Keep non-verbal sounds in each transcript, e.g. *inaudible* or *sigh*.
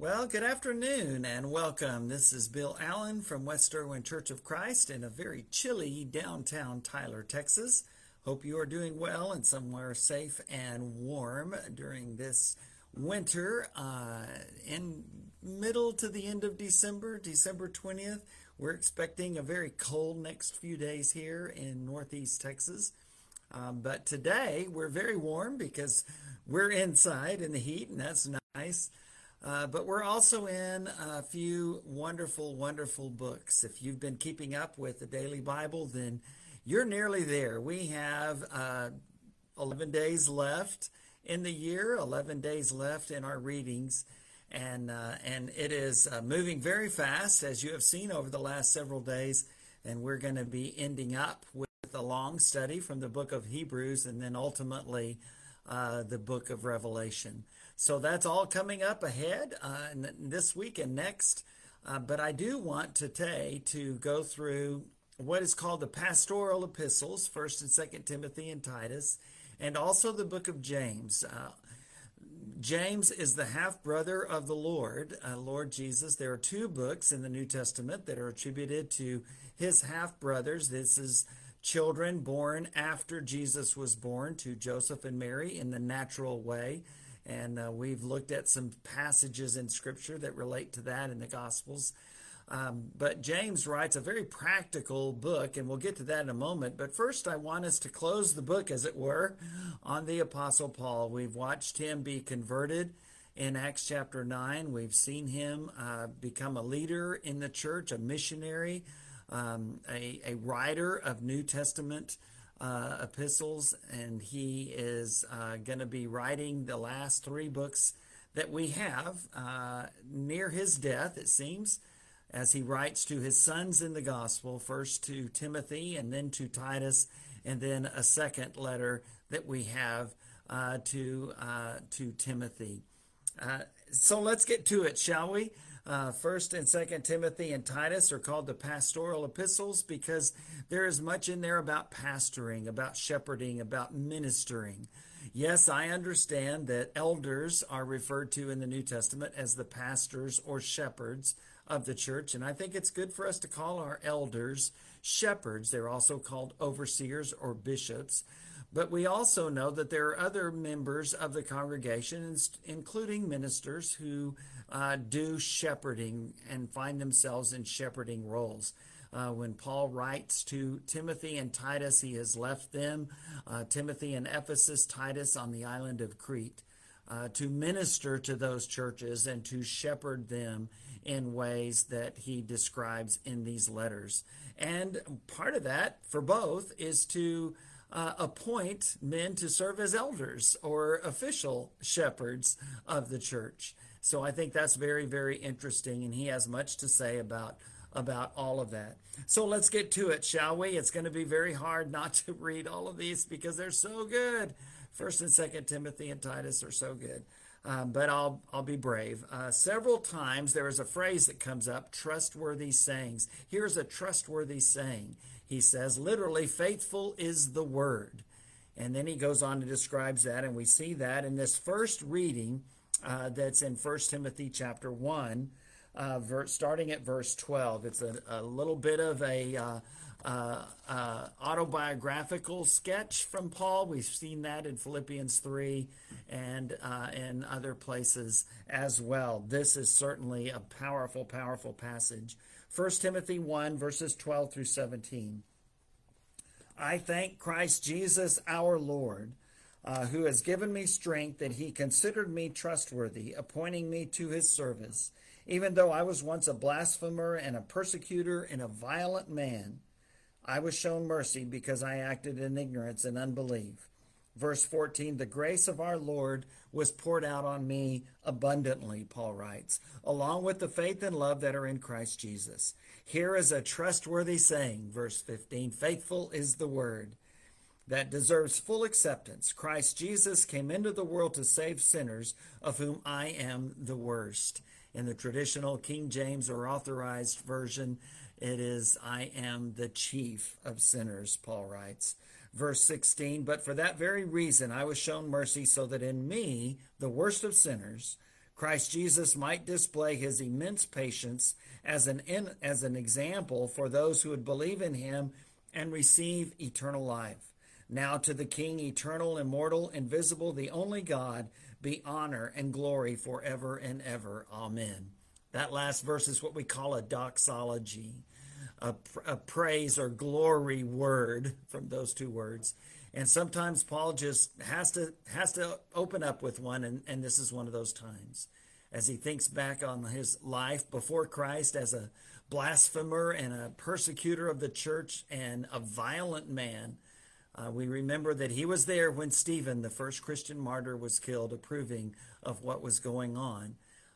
Well, good afternoon and welcome. This is Bill Allen from West Erwin Church of Christ in a very chilly downtown Tyler, Texas. Hope you are doing well and somewhere safe and warm during this winter. Uh, in middle to the end of December, December 20th, we're expecting a very cold next few days here in northeast Texas. Um, but today we're very warm because we're inside in the heat, and that's nice. Uh, but we're also in a few wonderful, wonderful books. If you've been keeping up with the Daily Bible, then you're nearly there. We have uh, 11 days left in the year, 11 days left in our readings. And, uh, and it is uh, moving very fast, as you have seen over the last several days. And we're going to be ending up with a long study from the book of Hebrews and then ultimately uh, the book of Revelation. So that's all coming up ahead uh, this week and next. Uh, but I do want today to go through what is called the pastoral epistles, 1st and 2nd Timothy and Titus, and also the book of James. Uh, James is the half brother of the Lord, uh, Lord Jesus. There are two books in the New Testament that are attributed to his half brothers. This is children born after Jesus was born to Joseph and Mary in the natural way. And uh, we've looked at some passages in Scripture that relate to that in the Gospels. Um, but James writes a very practical book, and we'll get to that in a moment. But first, I want us to close the book, as it were, on the Apostle Paul. We've watched him be converted in Acts chapter 9. We've seen him uh, become a leader in the church, a missionary, um, a, a writer of New Testament uh, epistles, and he is uh, going to be writing the last three books that we have uh, near his death, it seems, as he writes to his sons in the gospel, first to Timothy and then to Titus, and then a second letter that we have uh, to uh, to Timothy. Uh, so let's get to it, shall we? Uh, First and Second Timothy and Titus are called the pastoral epistles because there is much in there about pastoring, about shepherding, about ministering. Yes, I understand that elders are referred to in the New Testament as the pastors or shepherds of the church, and I think it's good for us to call our elders shepherds. They're also called overseers or bishops. But we also know that there are other members of the congregation, including ministers, who uh, do shepherding and find themselves in shepherding roles. Uh, when Paul writes to Timothy and Titus, he has left them, uh, Timothy in Ephesus, Titus on the island of Crete, uh, to minister to those churches and to shepherd them in ways that he describes in these letters. And part of that for both is to uh, appoint men to serve as elders or official shepherds of the church. So I think that's very, very interesting, and he has much to say about about all of that. So let's get to it, shall we? It's going to be very hard not to *laughs* read all of these because they're so good. First and Second Timothy and Titus are so good. Um, but I'll I'll be brave. Uh, several times there is a phrase that comes up: trustworthy sayings. Here's a trustworthy saying. He says, literally, faithful is the word. And then he goes on and describes that, and we see that in this first reading uh, that's in 1 Timothy chapter 1, uh, starting at verse 12. It's a, a little bit of a uh, uh, uh, autobiographical sketch from Paul. We've seen that in Philippians 3 and uh, in other places as well. This is certainly a powerful, powerful passage. 1 Timothy 1, verses 12 through 17. I thank Christ Jesus our Lord uh, who has given me strength that he considered me trustworthy, appointing me to his service, even though I was once a blasphemer and a persecutor and a violent man. I was shown mercy because I acted in ignorance and unbelief. Verse 14 The grace of our Lord was poured out on me abundantly, Paul writes, along with the faith and love that are in Christ Jesus. Here is a trustworthy saying, verse 15 Faithful is the word that deserves full acceptance. Christ Jesus came into the world to save sinners, of whom I am the worst. In the traditional King James or authorized version, it is, I am the chief of sinners, Paul writes. Verse 16, but for that very reason I was shown mercy, so that in me, the worst of sinners, Christ Jesus might display his immense patience as an, as an example for those who would believe in him and receive eternal life. Now to the King, eternal, immortal, invisible, the only God, be honor and glory forever and ever. Amen. That last verse is what we call a doxology, a, a praise or glory word from those two words. And sometimes Paul just has to has to open up with one, and, and this is one of those times. As he thinks back on his life before Christ as a blasphemer and a persecutor of the church and a violent man, uh, we remember that he was there when Stephen, the first Christian martyr, was killed, approving of what was going on.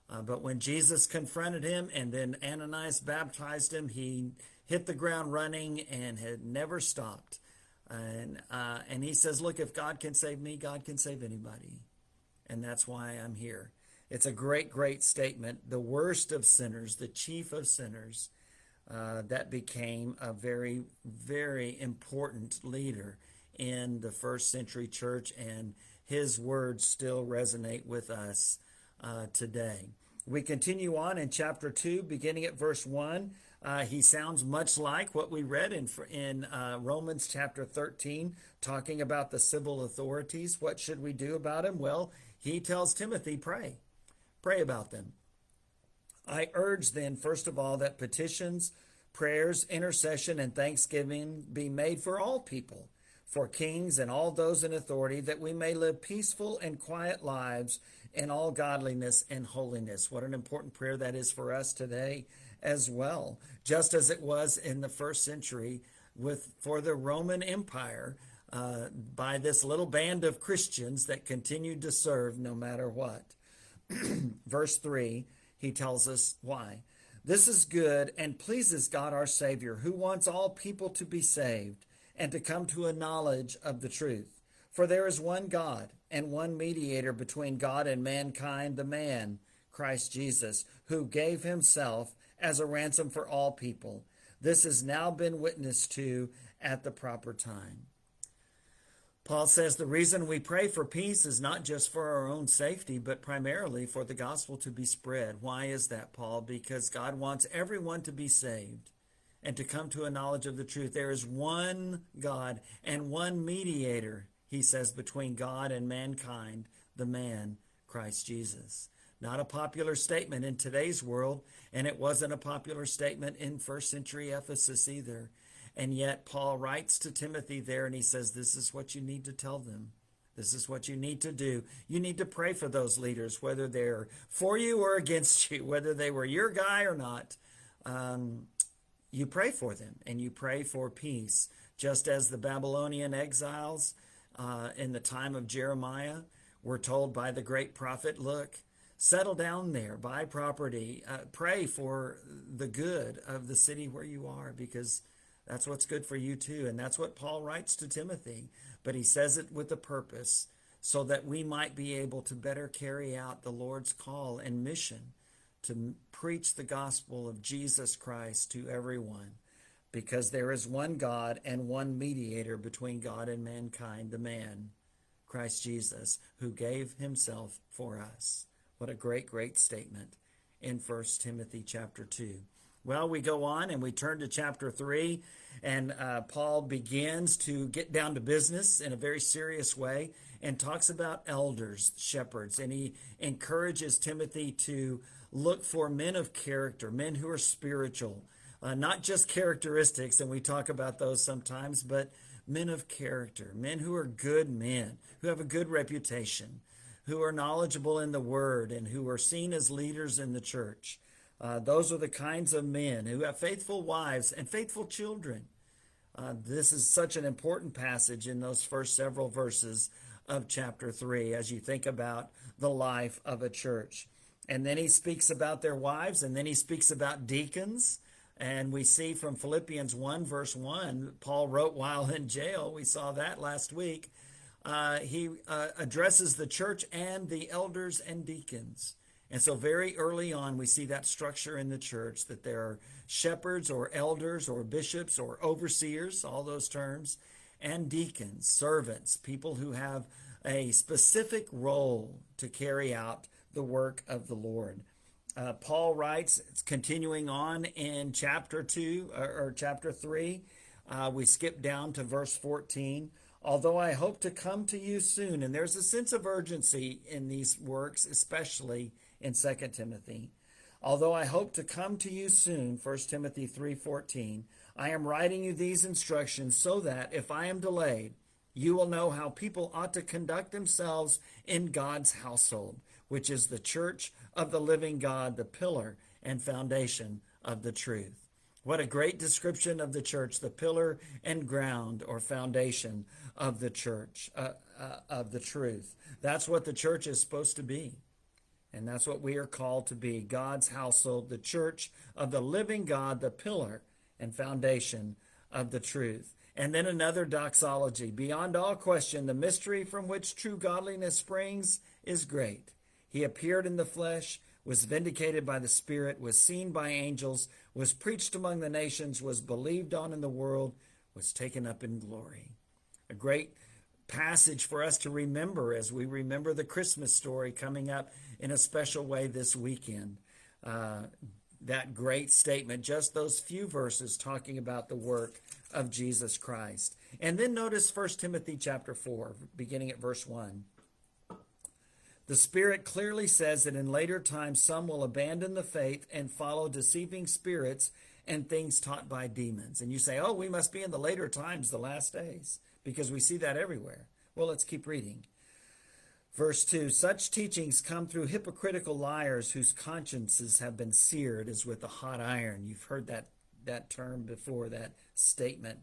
Uh, but when Jesus confronted him and then Ananias baptized him, he hit the ground running and had never stopped. And, uh, and he says, Look, if God can save me, God can save anybody. And that's why I'm here. It's a great, great statement. The worst of sinners, the chief of sinners, uh, that became a very, very important leader in the first century church, and his words still resonate with us uh, today. We continue on in chapter 2, beginning at verse 1. Uh, he sounds much like what we read in, in uh, Romans chapter 13, talking about the civil authorities. What should we do about them? Well, he tells Timothy, pray. Pray about them. I urge then, first of all, that petitions, prayers, intercession, and thanksgiving be made for all people, for kings and all those in authority, that we may live peaceful and quiet lives in all godliness and holiness. What an important prayer that is for us today as well, just as it was in the first century with for the Roman Empire uh, by this little band of Christians that continued to serve no matter what. *clears throat* Verse 3, he tells us why. This is good and pleases God our Savior, who wants all people to be saved and to come to a knowledge of the truth. For there is one God and one mediator between God and mankind, the man, Christ Jesus, who gave himself as a ransom for all people. This has now been witnessed to at the proper time. Paul says the reason we pray for peace is not just for our own safety, but primarily for the gospel to be spread. Why is that, Paul? Because God wants everyone to be saved and to come to a knowledge of the truth. There is one God and one mediator, he says, between God and mankind, the man, Christ Jesus. Not a popular statement in today's world, and it wasn't a popular statement in first century Ephesus either. And yet, Paul writes to Timothy there and he says, This is what you need to tell them. This is what you need to do. You need to pray for those leaders, whether they're for you or against *laughs* you, whether they were your guy or not. Um, you pray for them and you pray for peace, just as the Babylonian exiles uh, in the time of Jeremiah were told by the great prophet, Look, settle down there, buy property, uh, pray for the good of the city where you are, because that's what's good for you too. And that's what Paul writes to Timothy. But he says it with a purpose so that we might be able to better carry out the Lord's call and mission to preach the gospel of Jesus Christ to everyone. Because there is one God and one mediator between God and mankind, the man, Christ Jesus, who gave himself for us. What a great, great statement in 1 Timothy chapter 2. Well, we go on and we turn to chapter 3, and uh, Paul begins to get down to business in a very serious way and talks about elders, shepherds, and he encourages Timothy to look for men of character, men who are spiritual, uh, not just characteristics, and we talk about those sometimes, but men of character, men who are good men, who have a good reputation who are knowledgeable in the word and who are seen as leaders in the church. Uh, those are the kinds of men who have faithful wives and faithful children. Uh, this is such an important passage in those first several verses of chapter 3 as you think about the life of a church. And then he speaks about their wives, and then he speaks about deacons. And we see from Philippians 1, verse 1, Paul wrote while in jail. We saw that last week uh, he uh, addresses the church and the elders and deacons. And so, very early on, we see that structure in the church that there are shepherds or elders or bishops or overseers, all those terms, and deacons, servants, people who have a specific role to carry out the work of the Lord. Uh, Paul writes, continuing on in chapter 2 or, or chapter 3, uh, we skip down to verse 14. Although I hope to come to you soon, and there's a sense of urgency in these works, especially in 2 Timothy. Although I hope to come to you soon, 1 Timothy 3:14, I am writing you these instructions so that if I am delayed, you will know how people ought to conduct themselves in God's household, which is the church of the living God, the pillar and foundation of the truth. What a great description of the church, the pillar and ground or foundation of the church, uh, uh, of the truth. That's what the church is supposed to be. And that's what we are called to be God's household, the church of the living God, the pillar and foundation of the truth. And then another doxology. Beyond all question, the mystery from which true godliness springs is great. He appeared in the flesh, was vindicated by the Spirit, was seen by angels, was preached among the nations, was believed on in the world, was taken up in glory. A great passage for us to remember as we remember the Christmas story coming up in a special way this weekend. Uh, that great statement, just those few verses talking about the work of Jesus Christ. And then notice 1 Timothy chapter 4, beginning at verse 1. The Spirit clearly says that in later times some will abandon the faith and follow deceiving spirits and things taught by demons. And you say, oh, we must be in the later times, the last days, because we see that everywhere. Well, let's keep reading. Verse 2 Such teachings come through hypocritical liars whose consciences have been seared as with a hot iron. You've heard that, that term before, that statement,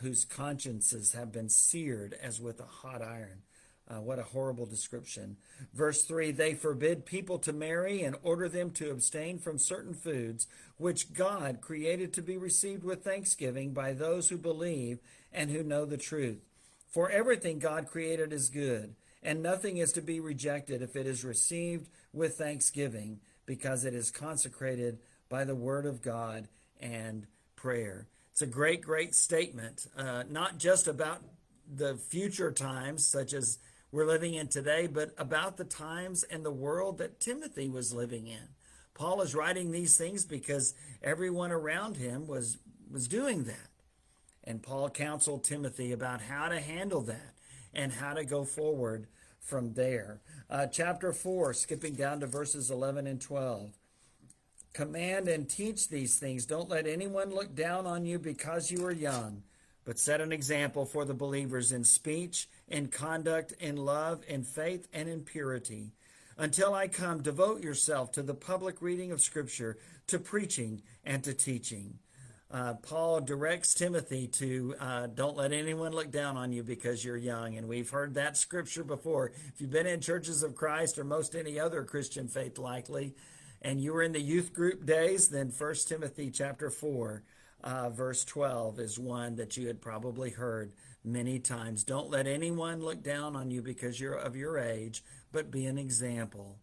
whose consciences have been seared as with a hot iron. Uh, what a horrible description. Verse 3 They forbid people to marry and order them to abstain from certain foods, which God created to be received with thanksgiving by those who believe and who know the truth. For everything God created is good and nothing is to be rejected if it is received with thanksgiving, because it is consecrated by the word of God and prayer. It's a great, great statement, uh, not just about the future times, such as we're living in today, but about the times and the world that Timothy was living in. Paul is writing these things because everyone around him was, was doing that. And Paul counseled Timothy about how to handle that and how to go forward from there. Uh, chapter 4, skipping down to verses 11 and 12. Command and teach these things. Don't let anyone look down on you because you are young, but set an example for the believers in speech, in conduct, in love, in faith, and in purity. Until I come, devote yourself to the public reading of Scripture, to preaching, and to teaching uh, Paul directs Timothy to uh, don't let anyone look down on you because you're young. And we've heard that scripture before. If you've been in churches of Christ or most any other Christian faith, likely, and you were in the youth group days, then 1 Timothy chapter 4, uh, verse 12 is one that you had probably heard many times. Don't let anyone look down on you because you're of your age, but be an example.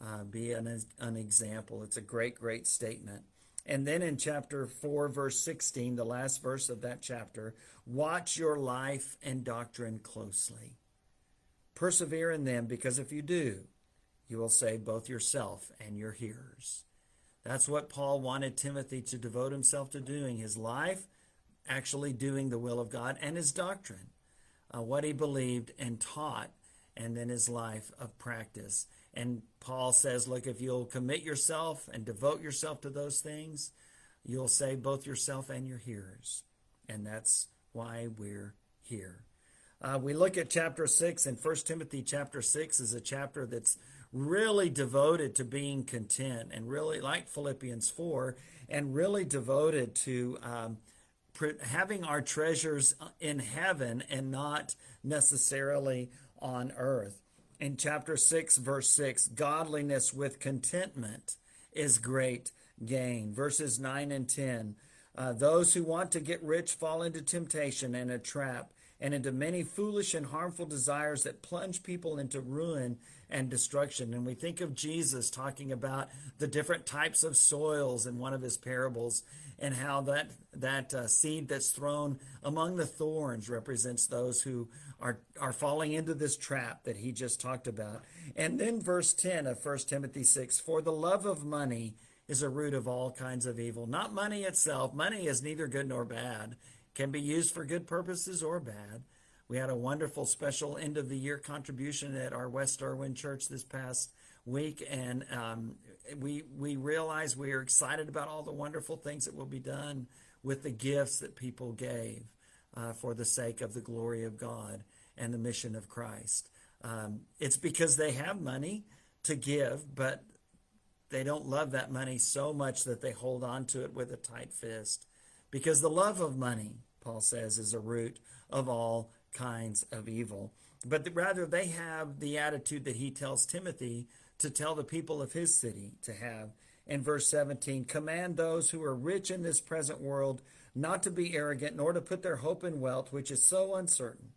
Uh, be an, an example. It's a great, great statement. And then in chapter 4, verse 16, the last verse of that chapter, watch your life and doctrine closely. Persevere in them, because if you do, you will save both yourself and your hearers. That's what Paul wanted Timothy to devote himself to doing his life, actually doing the will of God, and his doctrine, uh, what he believed and taught, and then his life of practice. And Paul says, look, if you'll commit yourself and devote yourself to those things, you'll save both yourself and your hearers. And that's why we're here. Uh, we look at chapter 6, and 1 Timothy chapter 6 is a chapter that's really devoted to being content, and really like Philippians 4, and really devoted to um, having our treasures in heaven and not necessarily on earth in chapter 6, verse 6 godliness with contentment is great gain. Verses 9 and 10 uh, those who want to get rich fall into temptation and a trap and into many foolish and harmful desires that plunge people into ruin and destruction. And we think of Jesus talking about the different types of soils in one of his parables and how that that uh, seed that's thrown among the thorns represents those who are are falling into this trap that he just talked about. And then verse 10 of 1 Timothy 6, for the love of money is a root of all kinds of evil. Not money itself. Money is neither good nor bad. Can be used for good purposes or bad. We had a wonderful special end of the year contribution at our West Erwin Church this past week, and um, we we realize we are excited about all the wonderful things that will be done with the gifts that people gave uh, for the sake of the glory of God and the mission of Christ. Um, it's because they have money to give, but they don't love that money so much that they hold on to it with a tight fist. Because the love of money, Paul says, is a root of all kinds of evil. But rather, they have the attitude that he tells Timothy to tell the people of his city to have. In verse 17, command those who are rich in this present world not to be arrogant, nor to put their hope in wealth, which is so uncertain,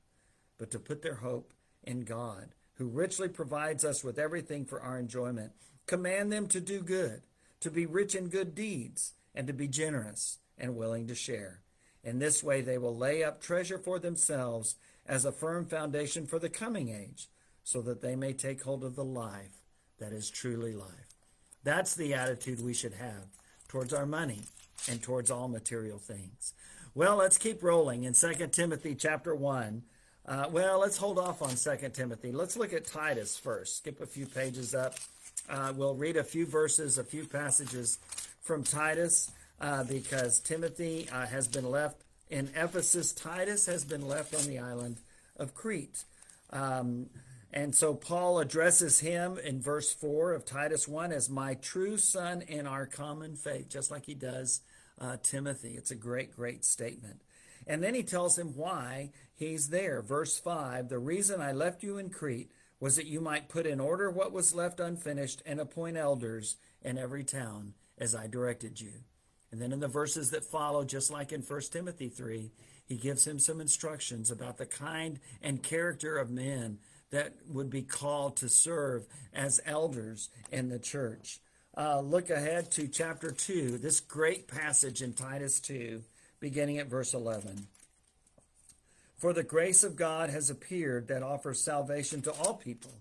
but to put their hope in God, who richly provides us with everything for our enjoyment. Command them to do good, to be rich in good deeds, and to be generous and willing to share. In this way, they will lay up treasure for themselves as a firm foundation for the coming age, so that they may take hold of the life that is truly life. That's the attitude we should have towards our money and towards all material things. Well, let's keep rolling in 2 Timothy chapter 1. Uh, well, let's hold off on 2 Timothy. Let's look at Titus first. Skip a few pages up. Uh, we'll read a few verses, a few passages from Titus uh, because Timothy uh, has been left in Ephesus. Titus has been left on the island of Crete. Um, and so Paul addresses him in verse 4 of Titus 1 as my true son in our common faith, just like he does uh, Timothy. It's a great, great statement. And then he tells him why he's there. Verse 5 The reason I left you in Crete was that you might put in order what was left unfinished and appoint elders in every town as I directed you. And then in the verses that follow, just like in 1 Timothy 3, he gives him some instructions about the kind and character of men that would be called to serve as elders in the church. Uh, look ahead to chapter 2, this great passage in Titus 2, beginning at verse 11. For the grace of God has appeared that offers salvation to all people.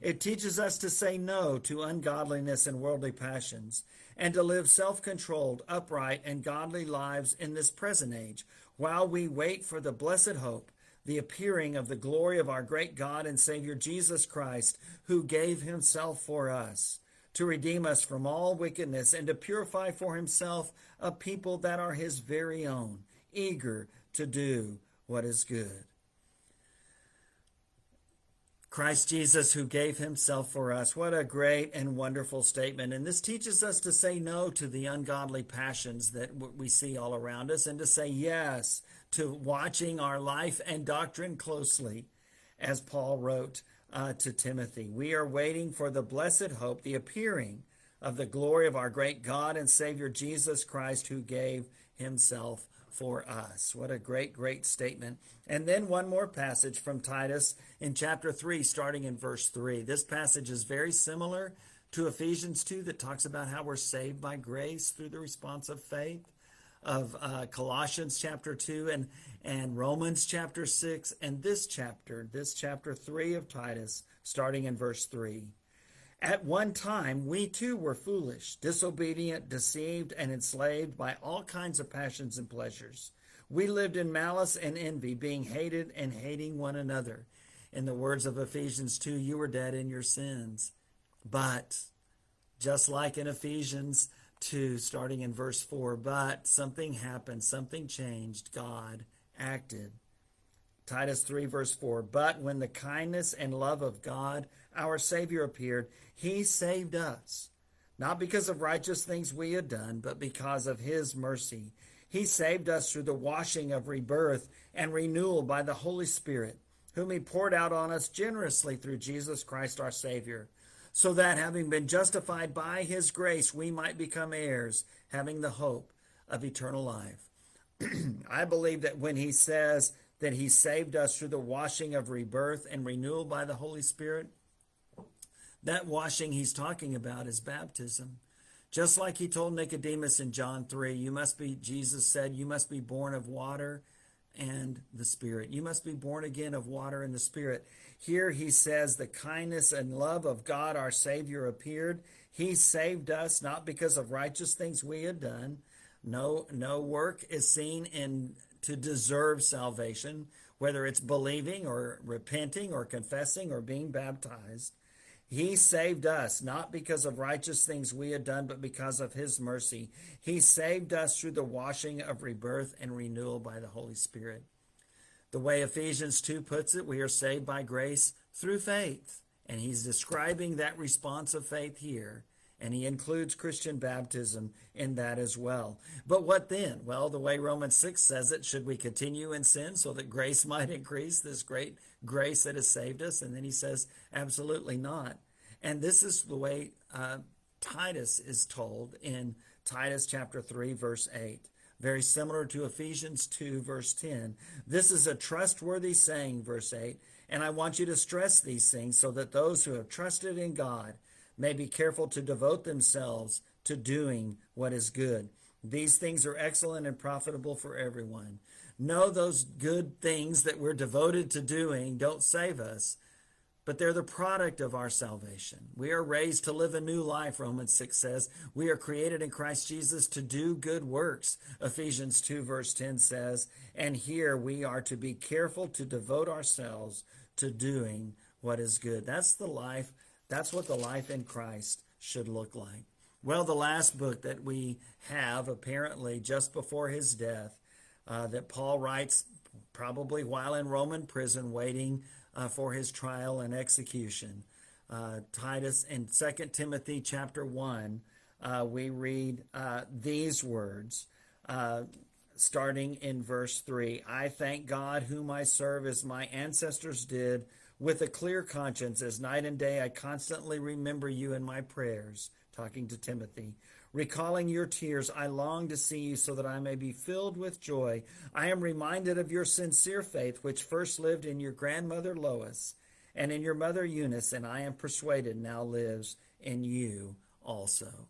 It teaches us to say no to ungodliness and worldly passions and to live self controlled, upright, and godly lives in this present age, while we wait for the blessed hope, the appearing of the glory of our great God and Savior Jesus Christ, who gave himself for us to redeem us from all wickedness and to purify for himself a people that are his very own, eager to do what is good. Christ Jesus, who gave himself for us. What a great and wonderful statement. And this teaches us to say no to the ungodly passions that we see all around us and to say yes to watching our life and doctrine closely, as Paul wrote uh, to Timothy. We are waiting for the blessed hope, the appearing of the glory of our great God and Savior Jesus Christ, who gave himself for us. What a great, great statement. And then one more passage from Titus in chapter 3, starting in verse 3. This passage is very similar to Ephesians 2 that talks about how we're saved by grace through the response of faith, of uh, Colossians chapter 2 and, and Romans chapter 6, and this chapter, this chapter 3 of Titus, starting in verse 3. At one time, we too were foolish, disobedient, deceived, and enslaved by all kinds of passions and pleasures. We lived in malice and envy, being hated and hating one another. In the words of Ephesians 2, you were dead in your sins. But, just like in Ephesians 2, starting in verse 4, but something happened, something changed. God acted. Titus 3, verse 4, but when the kindness and love of God, our Savior, appeared, he saved us, not because of righteous things we had done, but because of His mercy. He saved us through the washing of rebirth and renewal by the Holy Spirit, whom He poured out on us generously through Jesus Christ our Savior, so that having been justified by His grace, we might become heirs, having the hope of eternal life. *clears throat* I believe that when He says that he saved us through the washing of rebirth and renewal by the Holy Spirit. That washing he's talking about is baptism. Just like he told Nicodemus in John 3, you must be, Jesus said, you must be born of water and the Spirit. You must be born again of water and the Spirit. Here he says, the kindness and love of God our Savior appeared. He saved us not because of righteous things we had done. No, no work is seen in to deserve salvation, whether it's believing or repenting or confessing or being baptized. He saved us not because of righteous things we had done, but because of His mercy. He saved us through the washing of rebirth and renewal by the Holy Spirit. The way Ephesians 2 puts it, we are saved by grace through faith. And he's describing that response of faith here. And he includes Christian baptism in that as well. But what then? Well, the way Romans 6 says it, should we continue in sin so that grace *laughs* might increase, this great grace that has saved us? And then he says, absolutely not. And this is the way uh, Titus is told in Titus chapter 3, verse 8. Very similar to Ephesians 2, verse 10. This is a trustworthy saying, verse 8. And I want you to stress these things so that those who have trusted in God may be careful to devote themselves to doing what is good. These things are excellent and profitable for everyone. Know those good things that we're devoted to doing don't save us, but they're the product of our salvation. We are raised to live a new life, Romans 6 says. We are created in Christ Jesus to do good works, Ephesians 2, verse 10 says. And here we are to be careful to devote ourselves to doing what is good. That's the life that's what the life in Christ should look like. Well, the last book that we have, apparently just before his death, uh, that Paul writes probably while in Roman prison waiting uh, for his trial and execution. Uh, Titus in 2 Timothy chapter 1, uh, we read uh, these words uh, starting in verse 3 I thank God, whom I serve as my ancestors did with a clear conscience, as night and day I constantly remember you in my prayers, talking to Timothy. Recalling your tears, I long to see you so that I may be filled with joy. I am reminded of your sincere faith, which first lived in your grandmother Lois and in your mother Eunice, and I am persuaded now lives in you also.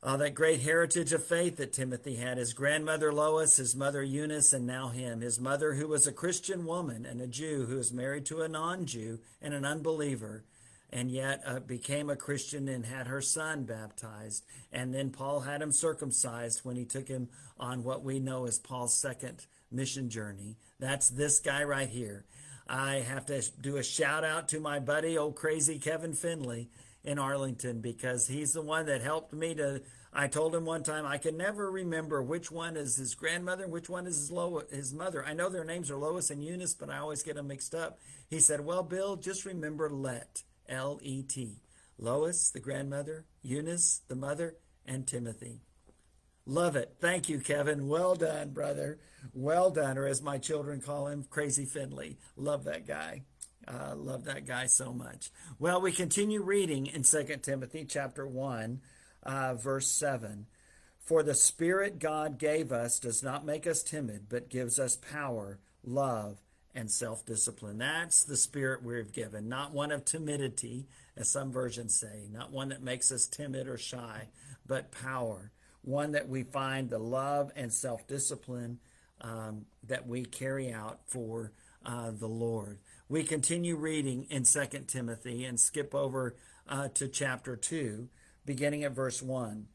Uh, that great heritage of faith that Timothy had his grandmother Lois, his mother Eunice, and now him. His mother, who was a Christian woman and a Jew who was married to a non Jew and an unbeliever, and yet uh, became a Christian and had her son baptized. And then Paul had him circumcised when he took him on what we know as Paul's second mission journey. That's this guy right here. I have to do a shout out to my buddy, old crazy Kevin Finley in Arlington because he's the one that helped me to. I told him one time I can never remember which one is his grandmother, and which one is his, Lo, his mother. I know their names are Lois and Eunice, but I always get them mixed up. He said, Well, Bill, just remember Let, L E T. Lois, the grandmother, Eunice, the mother, and Timothy. Love it. Thank you, Kevin. Well done, brother. Well done, or as my children call him, Crazy Finley. Love that guy. Uh, love that guy so much. Well, we continue reading in 2 Timothy chapter 1, uh, verse 7. For the Spirit God gave us does not make us timid, but gives us power, love, and self discipline. That's the Spirit we've given, not one of timidity, as some versions say, not one that makes us timid or shy, but power. One that we find the love and self discipline um, that we carry out for uh, the Lord we continue reading in 2 Timothy and skip over uh, to chapter 2, beginning at verse 1.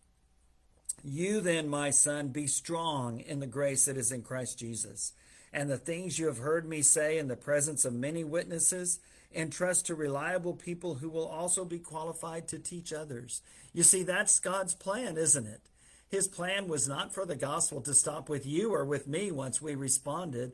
You then, my son, be strong in the grace that is in Christ Jesus. And the things you have heard me say in the presence of many witnesses, entrust to reliable people who will also be qualified to teach others. You see, that's God's plan, isn't it? His plan was not for the gospel to stop with you or with me once we responded,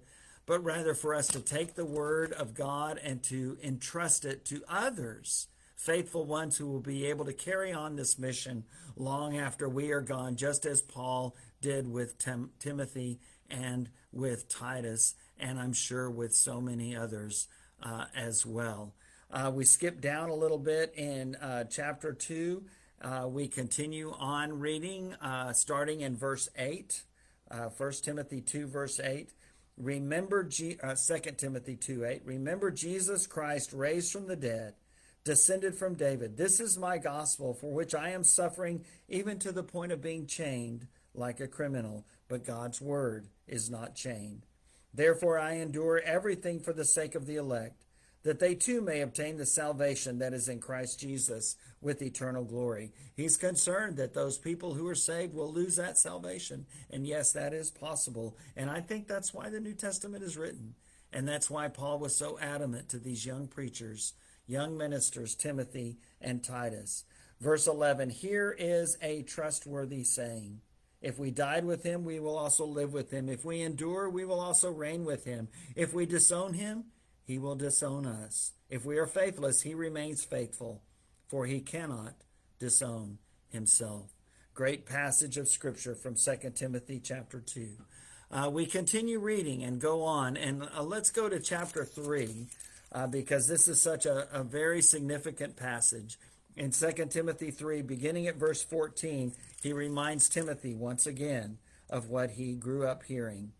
but rather for us to take the word of God and to entrust it to others, faithful ones who will be able to carry on this mission long after we are gone, just as Paul did with Tim- Timothy and with Titus, and I'm sure with so many others uh, as well. Uh, we skip down a little bit in uh, chapter 2. Uh, we continue on reading, uh, starting in verse 8. Uh, 1 Timothy 2, verse 8. Remember, G- uh, 2 Timothy 2 8, remember Jesus Christ raised from the dead, descended from David. This is my gospel for which I am suffering, even to the point of being chained like a criminal. But God's word is not chained. Therefore, I endure everything for the sake of the elect that they too may obtain the salvation that is in Christ Jesus with eternal glory. He's concerned that those people who are saved will lose that salvation. And yes, that is possible. And I think that's why the New Testament is written. And that's why Paul was so adamant to these young preachers, young ministers, Timothy and Titus. Verse 11 Here is a trustworthy saying. If we died with him, we will also live with him. If we endure, we will also reign with him. If we disown him, he will disown us. If we are faithless, he remains faithful, for he cannot disown himself. Great passage of scripture from 2 Timothy chapter 2. Uh, we continue reading and go on, and uh, let's go to chapter 3 uh, because this is such a, a very significant passage. In 2 Timothy 3, beginning at verse 14, he reminds Timothy once again of what he grew up hearing.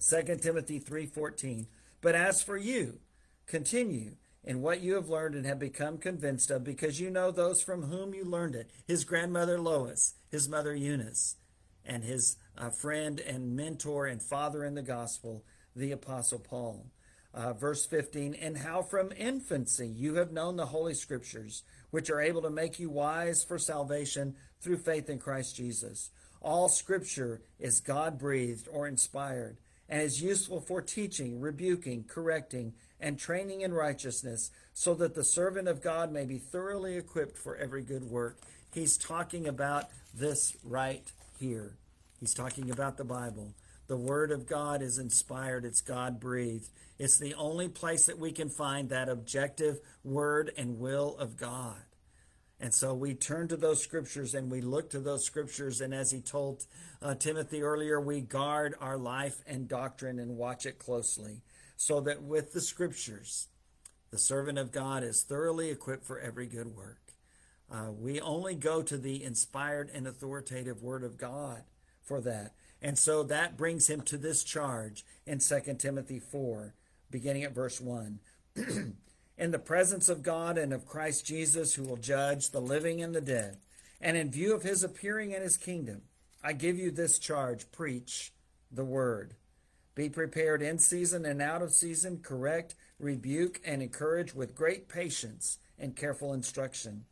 2 Timothy 3:14 but as for you, continue in what you have learned and have become convinced of, because you know those from whom you learned it his grandmother Lois, his mother Eunice, and his uh, friend and mentor and father in the gospel, the Apostle Paul. Uh, verse 15, and how from infancy you have known the Holy Scriptures, which are able to make you wise for salvation through faith in Christ Jesus. All Scripture is God breathed or inspired and is useful for teaching, rebuking, correcting, and training in righteousness, so that the servant of God may be thoroughly equipped for every good work. He's talking about this right here. He's talking about the Bible. The Word of God is inspired, it's God breathed. It's the only place that we can find that objective Word and will of God. And so we turn to those scriptures and we look to those scriptures. And as he told uh, Timothy earlier, we guard our life and doctrine and watch it closely so that with the scriptures, the servant of God is thoroughly equipped for every good work. Uh, we only go to the inspired and authoritative word of God for that. And so that brings him to this charge in 2 Timothy 4, beginning at verse 1. *clears throat* in the presence of God and of Christ Jesus, who will judge the living and the dead, and in view of his appearing in his kingdom, I give you this charge preach the word. Be prepared in season and out of season, correct, rebuke, and encourage with great patience and careful instruction.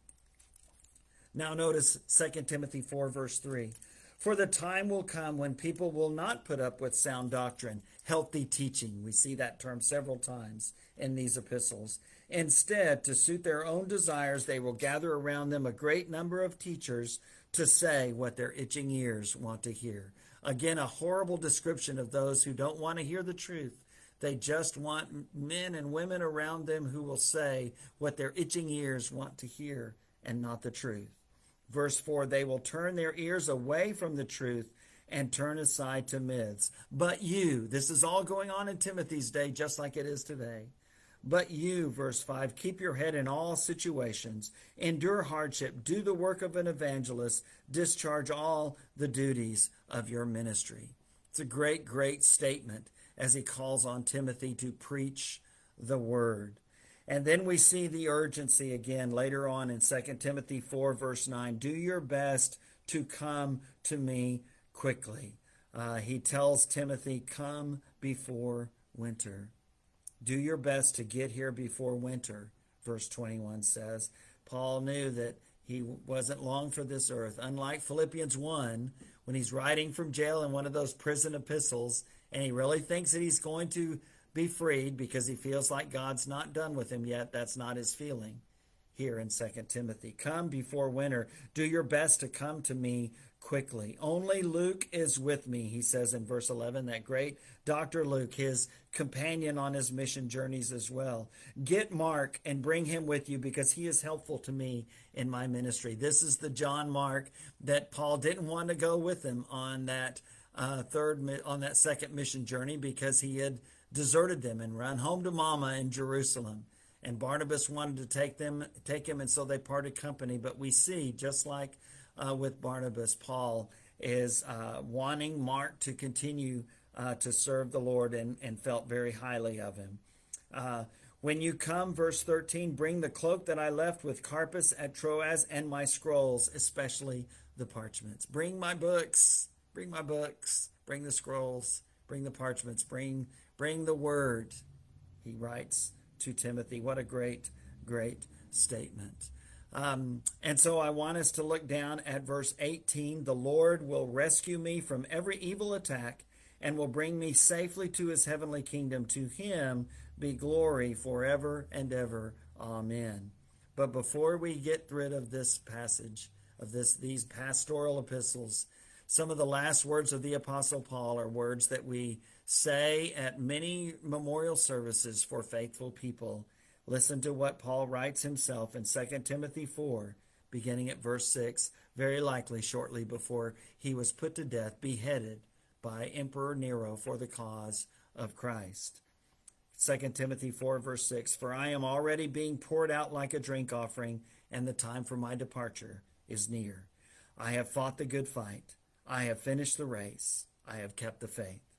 Now, notice 2 Timothy 4, verse 3. For the time will come when people will not put up with sound doctrine, healthy teaching. We see that term several times in these epistles. Instead, to suit their own desires, they will gather around them a great number of teachers to say what their itching ears want to hear. Again, a horrible description of those who don't want to hear the truth. They just want men and women around them who will say what their itching ears want to hear and not the truth. Verse 4 They will turn their ears away from the truth and turn aside to myths. But you, this is all going on in Timothy's day, just like it is today. But you, verse 5, keep your head in all situations, endure hardship, do the work of an evangelist, discharge all the duties of your ministry. It's a great, great statement as he calls on Timothy to preach the word. And then we see the urgency again later on in 2 Timothy 4, verse 9. Do your best to come to me quickly. Uh, he tells Timothy, Come before winter. Do your best to get here before winter, verse 21 says. Paul knew that he wasn't long for this earth. Unlike Philippians 1, when he's writing from jail in one of those prison epistles, and he really thinks that he's going to be freed because he feels like God's not done with him yet. That's not his feeling here in 2 Timothy. Come before winter. Do your best to come to me quickly. Only Luke is with me, he says in verse 11, that great Dr. Luke, his companion on his mission journeys as well. Get Mark and bring him with you because he is helpful to me in my ministry. This is the John Mark that Paul didn't want to go with him on that uh, third, on that second mission journey because he had deserted them and run home to mama in Jerusalem. And Barnabas wanted to take them, take him, and so they parted company. But we see, just like uh, with Barnabas, Paul is uh, wanting Mark to continue uh, to serve the Lord and, and felt very highly of him. Uh, when you come, verse 13, bring the cloak that I left with Carpus at Troas and my scrolls, especially the parchments. Bring my books, bring my books, bring the scrolls, bring the parchments, bring, bring the word, he writes to Timothy. What a great, great statement. Um, and so I want us to look down at verse 18. The Lord will rescue me from every evil attack and will bring me safely to his heavenly kingdom. To him be glory forever and ever. Amen. But before we get rid of this passage, of this these pastoral epistles, some of the last words of the apostle Paul are words that we say at many memorial services for faithful people. Listen to what Paul writes himself in 2 Timothy 4, beginning at verse 6, very likely shortly before he was put to death, beheaded by Emperor Nero for the cause of Christ. 2 Timothy 4, verse 6 For I am already being poured out like a drink offering, and the time for my departure is near. I have fought the good fight. I have finished the race. I have kept the faith.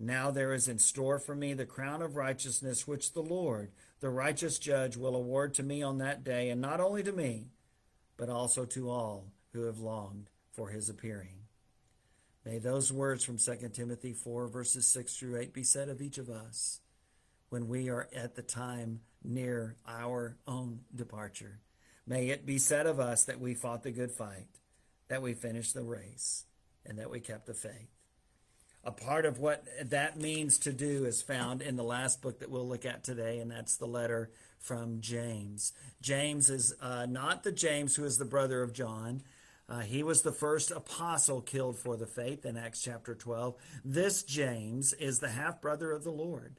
Now there is in store for me the crown of righteousness, which the Lord, the righteous judge, will award to me on that day, and not only to me, but also to all who have longed for his appearing. May those words from 2 Timothy 4, verses 6 through 8 be said of each of us when we are at the time near our own departure. May it be said of us that we fought the good fight, that we finished the race, and that we kept the faith. A part of what that means to do is found in the last book that we'll look at today, and that's the letter from James. James is uh, not the James who is the brother of John. Uh, he was the first apostle killed for the faith in Acts chapter 12. This James is the half brother of the Lord.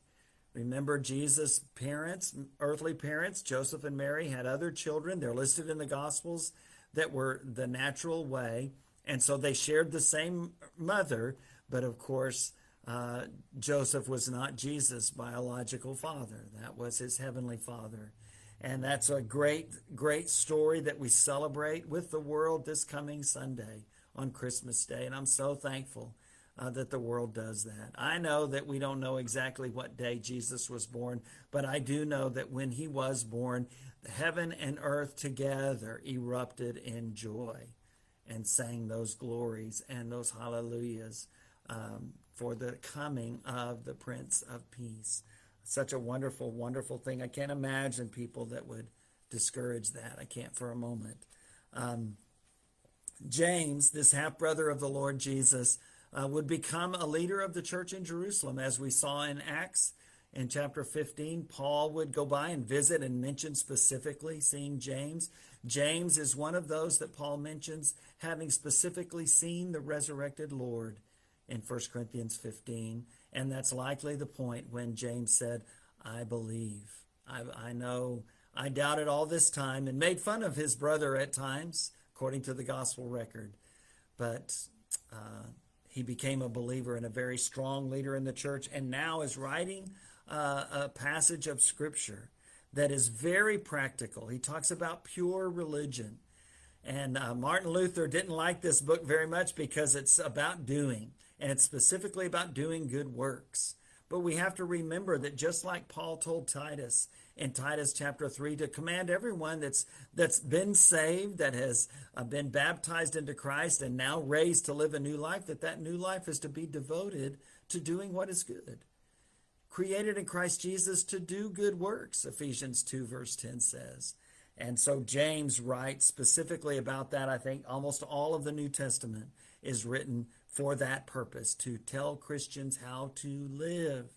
Remember, Jesus' parents, earthly parents, Joseph and Mary, had other children. They're listed in the Gospels that were the natural way. And so they shared the same mother, but of course, uh, Joseph was not Jesus' biological father. That was his heavenly father. And that's a great, great story that we celebrate with the world this coming Sunday on Christmas Day. And I'm so thankful uh, that the world does that. I know that we don't know exactly what day Jesus was born, but I do know that when he was born, heaven and earth together erupted in joy and sang those glories and those hallelujahs um, for the coming of the Prince of Peace. Such a wonderful, wonderful thing. I can't imagine people that would discourage that. I can't for a moment. Um, James, this half brother of the Lord Jesus, uh, would become a leader of the church in Jerusalem, as we saw in Acts. In chapter 15, Paul would go by and visit and mention specifically seeing James. James is one of those that Paul mentions having specifically seen the resurrected Lord in 1 Corinthians 15. And that's likely the point when James said, I believe. I, I know I doubted all this time and made fun of his brother at times, according to the gospel record. But uh, he became a believer and a very strong leader in the church, and now is writing uh, a passage of scripture that is very practical. He talks about pure religion. And uh, Martin Luther didn't like this book very much because it's about doing, and it's specifically about doing good works. But we have to remember that just like Paul told Titus in Titus chapter 3 to command everyone that's that's been saved that has uh, been baptized into Christ and now raised to live a new life that that new life is to be devoted to doing what is good. Created in Christ Jesus to do good works Ephesians 2 verse 10 says. And so James writes specifically about that. I think almost all of the New Testament is written for that purpose to tell Christians how to live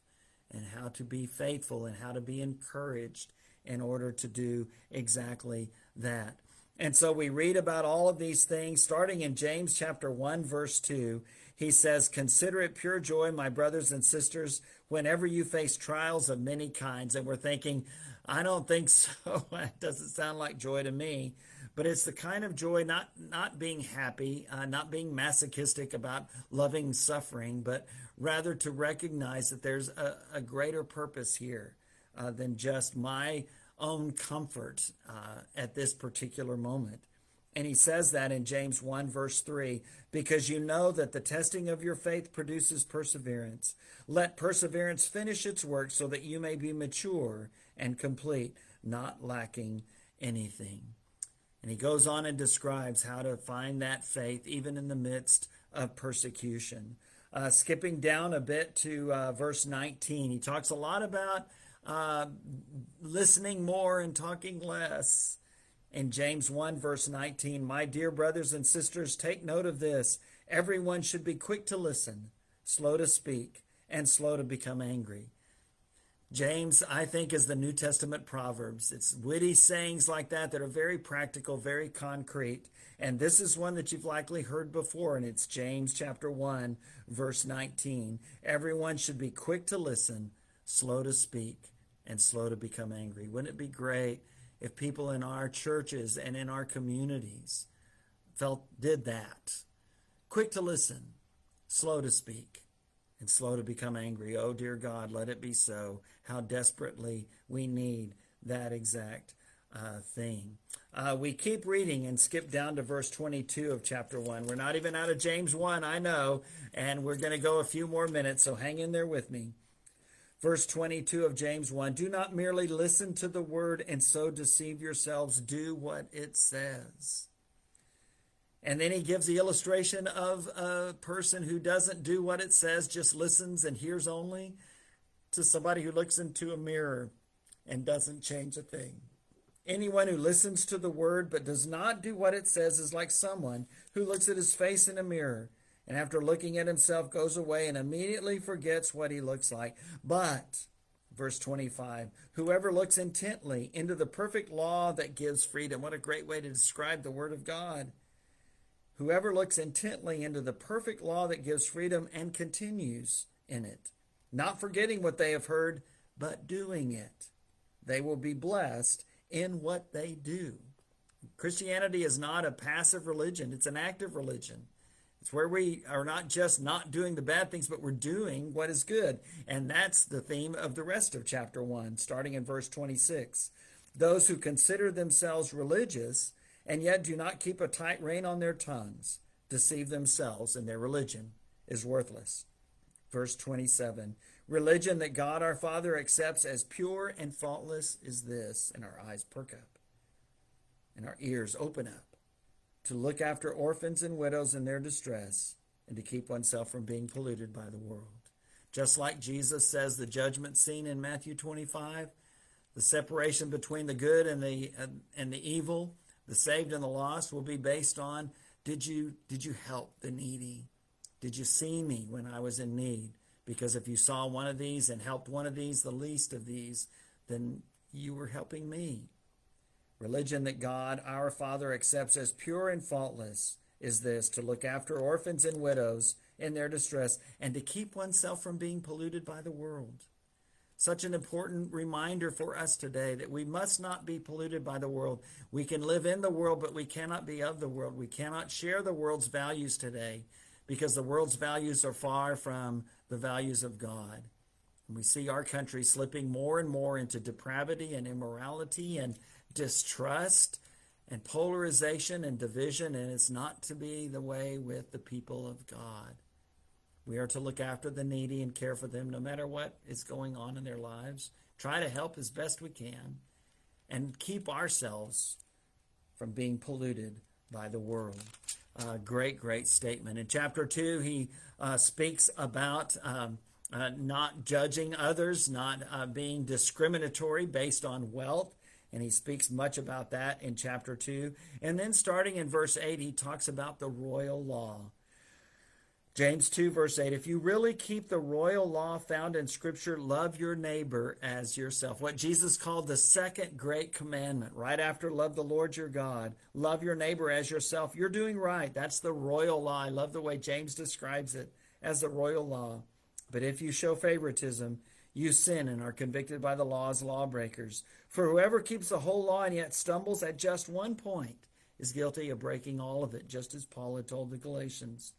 and how to be faithful and how to be encouraged in order to do exactly that. And so we read about all of these things starting in James chapter 1 verse 2. He says, "Consider it pure joy, my brothers and sisters, whenever you face trials of many kinds." And we're thinking, I don't think so. *laughs* it doesn't sound like joy to me but it's the kind of joy not not being happy, uh, not being masochistic about loving suffering, but rather to recognize that there's a, a greater purpose here uh, than just my own comfort uh, at this particular moment. And he says that in James 1, verse 3, because you know that the testing of your faith produces perseverance. Let perseverance finish its work so that you may be mature and complete, not lacking anything. And he goes on and describes how to find that faith even in the midst of persecution. Uh, skipping down a bit to uh, verse 19, he talks a lot about uh, listening more and talking less in James 1, verse 19. My dear brothers and sisters, take note of this. Everyone should be quick to listen, slow to speak, and slow to become angry. James, I think, is the New Testament Proverbs. It's witty sayings like that that are very practical, very concrete. And this is one that you've likely heard before, and it's James chapter 1, verse 19. Everyone should be quick to listen, slow to speak, and slow to become angry. Wouldn't it be great if people in our churches and in our communities felt did that. Quick to listen, slow to speak, and slow to become angry. Oh dear God, let it be so. How desperately we need that exact uh, thing. Uh, we keep reading and skip down to verse 22 of chapter 1. We're not even out of James 1, I know, and we're going to go a few more minutes, so hang in there with me. Verse 22 of James 1 Do not merely listen to the word and so deceive yourselves, do what it says. And then he gives the illustration of a person who doesn't do what it says, just listens and hears only, to somebody who looks into a mirror and doesn't change a thing. Anyone who listens to the word but does not do what it says is like someone who looks at his face in a mirror and after looking at himself goes away and immediately forgets what he looks like. But, verse 25, whoever looks intently into the perfect law that gives freedom, what a great way to describe the Word of God. Whoever looks intently into the perfect law that gives freedom and continues in it, not forgetting what they have heard, but doing it, they will be blessed in what they do. Christianity is not a passive religion, it's an active religion. It's where we are not just not doing the bad things, but we're doing what is good. And that's the theme of the rest of chapter 1, starting in verse 26. Those who consider themselves religious and yet do not keep a tight rein on their tongues deceive themselves, and their religion is worthless. Verse 27 Religion that God our Father accepts as pure and faultless is this, and our eyes perk up, and our ears open up to look after orphans and widows in their distress, and to keep oneself from being polluted by the world. Just like Jesus says the judgment scene in Matthew 25, the separation between the good and the and the evil, the saved and the lost will be based on did you did you help the needy? Did you see me when I was in need? Because if you saw one of these and helped one of these, the least of these, then you were helping me. Religion that God, our Father, accepts as pure and faultless is this to look after orphans and widows in their distress and to keep oneself from being polluted by the world. Such an important reminder for us today that we must not be polluted by the world. We can live in the world, but we cannot be of the world. We cannot share the world's values today because the world's values are far from the values of God. And we see our country slipping more and more into depravity and immorality and distrust and polarization and division, and it's not to be the way with the people of God. We are to look after the needy and care for them no matter what is going on in their lives. Try to help as best we can and keep ourselves from being polluted by the world. Uh, great, great statement. In chapter 2, he uh, speaks about um, uh, not judging others, not uh, being discriminatory based on wealth and he speaks much about that in chapter 2. And then starting in verse 8, he talks about the royal law. James 2, verse 8 If you really keep the royal law found in Scripture, love your neighbor as yourself. What Jesus called the second great commandment, right after love the Lord your God, love your neighbor as yourself. You're doing right. That's the royal law. I love the way James describes it as the royal law. But if you show favoritism, you sin and are convicted by the law as lawbreakers. For whoever keeps the whole law and yet stumbles at just one point is guilty of breaking all of it, just as Paul had told the Galatians.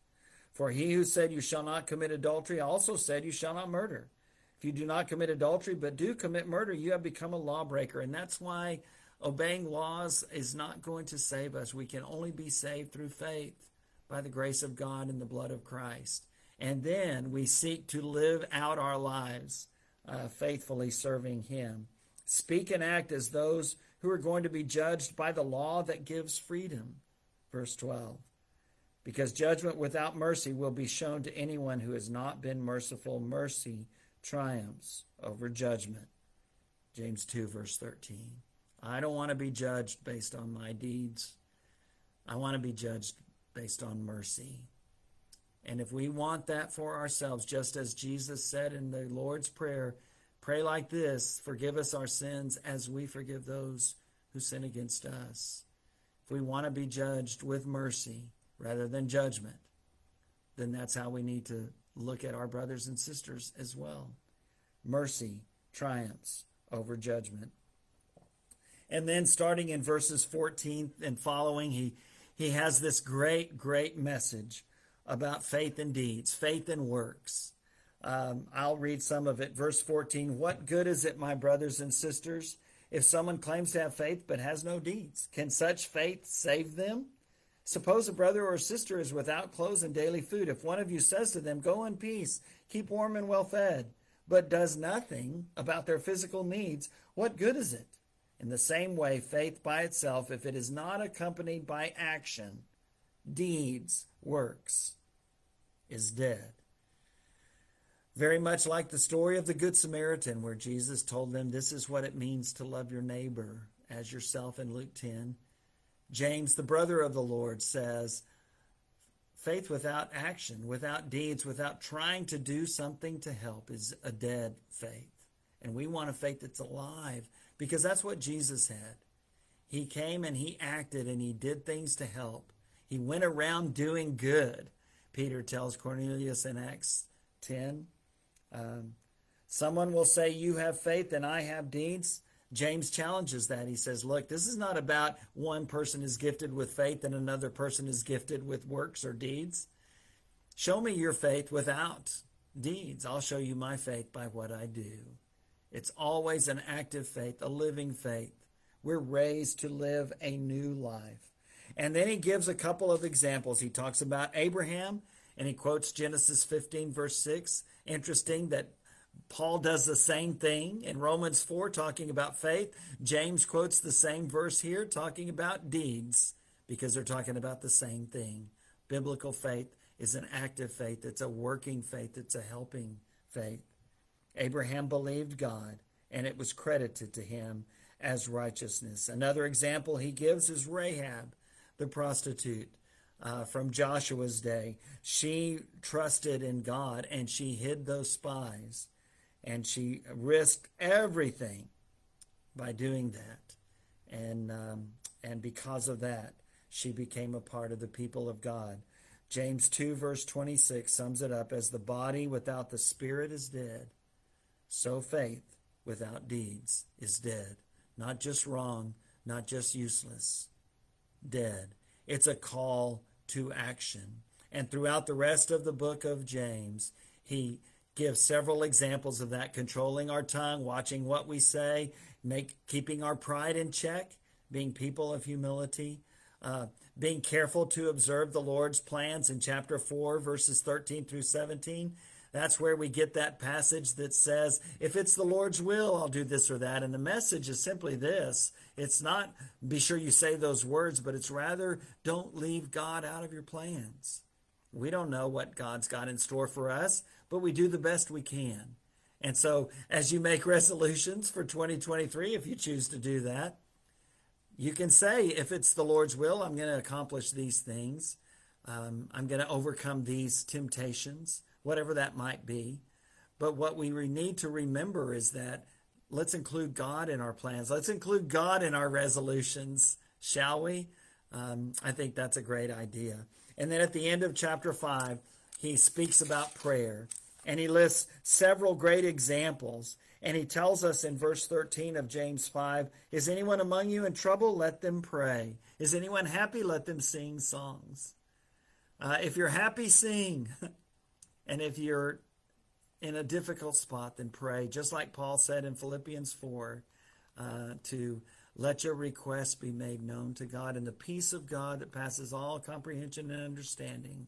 For he who said, You shall not commit adultery, also said, You shall not murder. If you do not commit adultery, but do commit murder, you have become a lawbreaker. And that's why Obeying laws is not going to save us. We can only be saved through faith by the grace of God and the blood of Christ. And then we seek to live out our lives uh, faithfully serving Him. Speak and act as those who are going to be judged by the law that gives freedom. Verse 12. Because judgment without mercy will be shown to anyone who has not been merciful. Mercy triumphs over judgment. James 2, verse 13. I don't want to be judged based on my deeds. I want to be judged based on mercy. And if we want that for ourselves, just as Jesus said in the Lord's Prayer, pray like this Forgive us our sins as we forgive those who sin against us. If we want to be judged with mercy rather than judgment, then that's how we need to look at our brothers and sisters as well. Mercy triumphs over judgment. And then starting in verses 14 and following, he, he has this great, great message about faith and deeds, faith and works. Um, I'll read some of it. Verse 14 What good is it, my brothers and sisters, if someone claims to have faith but has no deeds? Can such faith save them? Suppose a brother or sister is without clothes and daily food. If one of you says to them, Go in peace, keep warm and well fed, but does nothing about their physical needs, what good is it? In the same way, faith by itself, if it is not accompanied by action, deeds, works, is dead. Very much like the story of the Good Samaritan, where Jesus told them this is what it means to love your neighbor as yourself in Luke 10. James, the brother of the Lord, says, Faith without action, without deeds, without trying to do something to help is a dead faith. And we want a faith that's alive because that's what Jesus had. He came and he acted and he did things to help. He went around doing good. Peter tells Cornelius in Acts 10. Um, someone will say, You have faith and I have deeds. James challenges that. He says, Look, this is not about one person is gifted with faith and another person is gifted with works or deeds. Show me your faith without deeds. I'll show you my faith by what I do. It's always an active faith, a living faith. We're raised to live a new life. And then he gives a couple of examples. He talks about Abraham and he quotes Genesis 15, verse 6. Interesting that Paul does the same thing in Romans 4, talking about faith. James quotes the same verse here, talking about deeds, because they're talking about the same thing. Biblical faith is an active faith, it's a working faith, it's a helping faith. Abraham believed God, and it was credited to him as righteousness. Another example he gives is Rahab the prostitute uh, from Joshua's day. She trusted in God and she hid those spies and she risked everything by doing that. And, um, and because of that, she became a part of the people of God. James 2, verse 26 sums it up as the body without the spirit is dead, so faith without deeds is dead. Not just wrong, not just useless dead. It's a call to action. And throughout the rest of the book of James, he gives several examples of that controlling our tongue, watching what we say, make, keeping our pride in check, being people of humility, uh, being careful to observe the Lord's plans in chapter 4, verses 13 through 17. That's where we get that passage that says, if it's the Lord's will, I'll do this or that. And the message is simply this it's not be sure you say those words, but it's rather don't leave God out of your plans. We don't know what God's got in store for us, but we do the best we can. And so, as you make resolutions for 2023, if you choose to do that, you can say, if it's the Lord's will, I'm going to accomplish these things. Um, I'm going to overcome these temptations whatever that might be. But what we need to remember is that let's include God in our plans. Let's include God in our resolutions, shall we? Um, I think that's a great idea. And then at the end of chapter 5, he speaks about prayer and he lists several great examples. And he tells us in verse 13 of James 5 Is anyone among you in trouble? Let them pray. Is anyone happy? Let them sing songs. Uh, if you're happy, sing. *laughs* And if you're in a difficult spot, then pray, just like Paul said in Philippians 4, uh, to Let your requests be made known to God, and the peace of God that passes all comprehension and understanding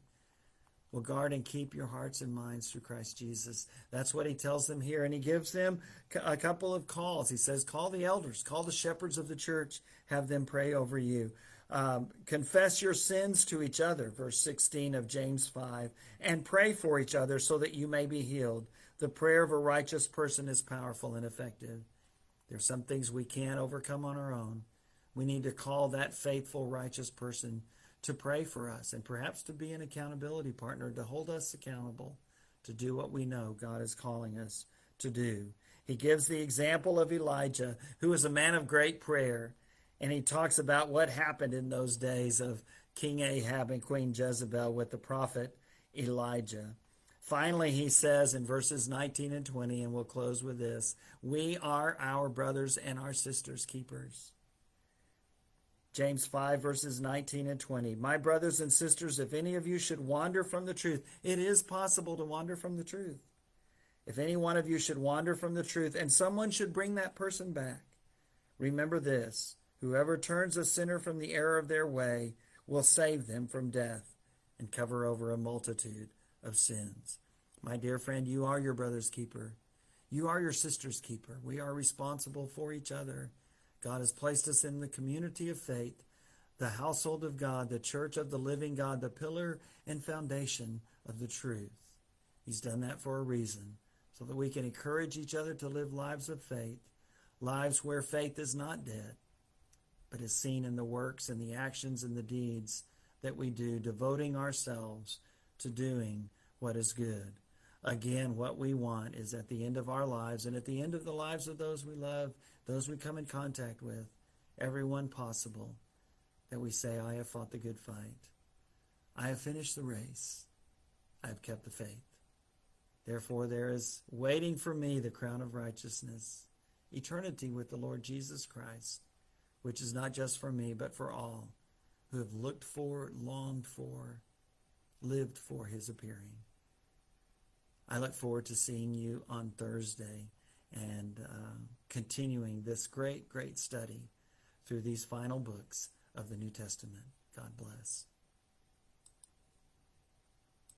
will guard and keep your hearts and minds through Christ Jesus. That's what he tells them here. And he gives them a couple of calls. He says, Call the elders, call the shepherds of the church, have them pray over you. Um, confess your sins to each other, verse 16 of James 5, and pray for each other so that you may be healed. The prayer of a righteous person is powerful and effective. There's some things we can't overcome on our own. We need to call that faithful, righteous person to pray for us and perhaps to be an accountability partner to hold us accountable to do what we know God is calling us to do. He gives the example of Elijah, who was a man of great prayer, and he talks about what happened in those days of King Ahab and Queen Jezebel with the prophet Elijah. Finally, he says in verses 19 and 20, and we'll close with this We are our brothers and our sisters' keepers. James 5, verses 19 and 20. My brothers and sisters, if any of you should wander from the truth, it is possible to wander from the truth. If any one of you should wander from the truth, and someone should bring that person back, remember this whoever turns a sinner from the error of their way will save them from death and cover over a multitude of sins. My dear friend, you are your brother's keeper. You are your sister's keeper. We are responsible for each other. God has placed us in the community of faith, the household of God, the church of the living God, the pillar and foundation of the truth. He's done that for a reason, so that we can encourage each other to live lives of faith, lives where faith is not dead, but is seen in the works and the actions and the deeds that we do, devoting ourselves to doing what is good. Again, what we want is at the end of our lives and at the end of the lives of those we love those we come in contact with, everyone possible, that we say, I have fought the good fight. I have finished the race. I have kept the faith. Therefore, there is waiting for me the crown of righteousness, eternity with the Lord Jesus Christ, which is not just for me, but for all who have looked for, longed for, lived for his appearing. I look forward to seeing you on Thursday and uh, continuing this great, great study through these final books of the New Testament. God bless.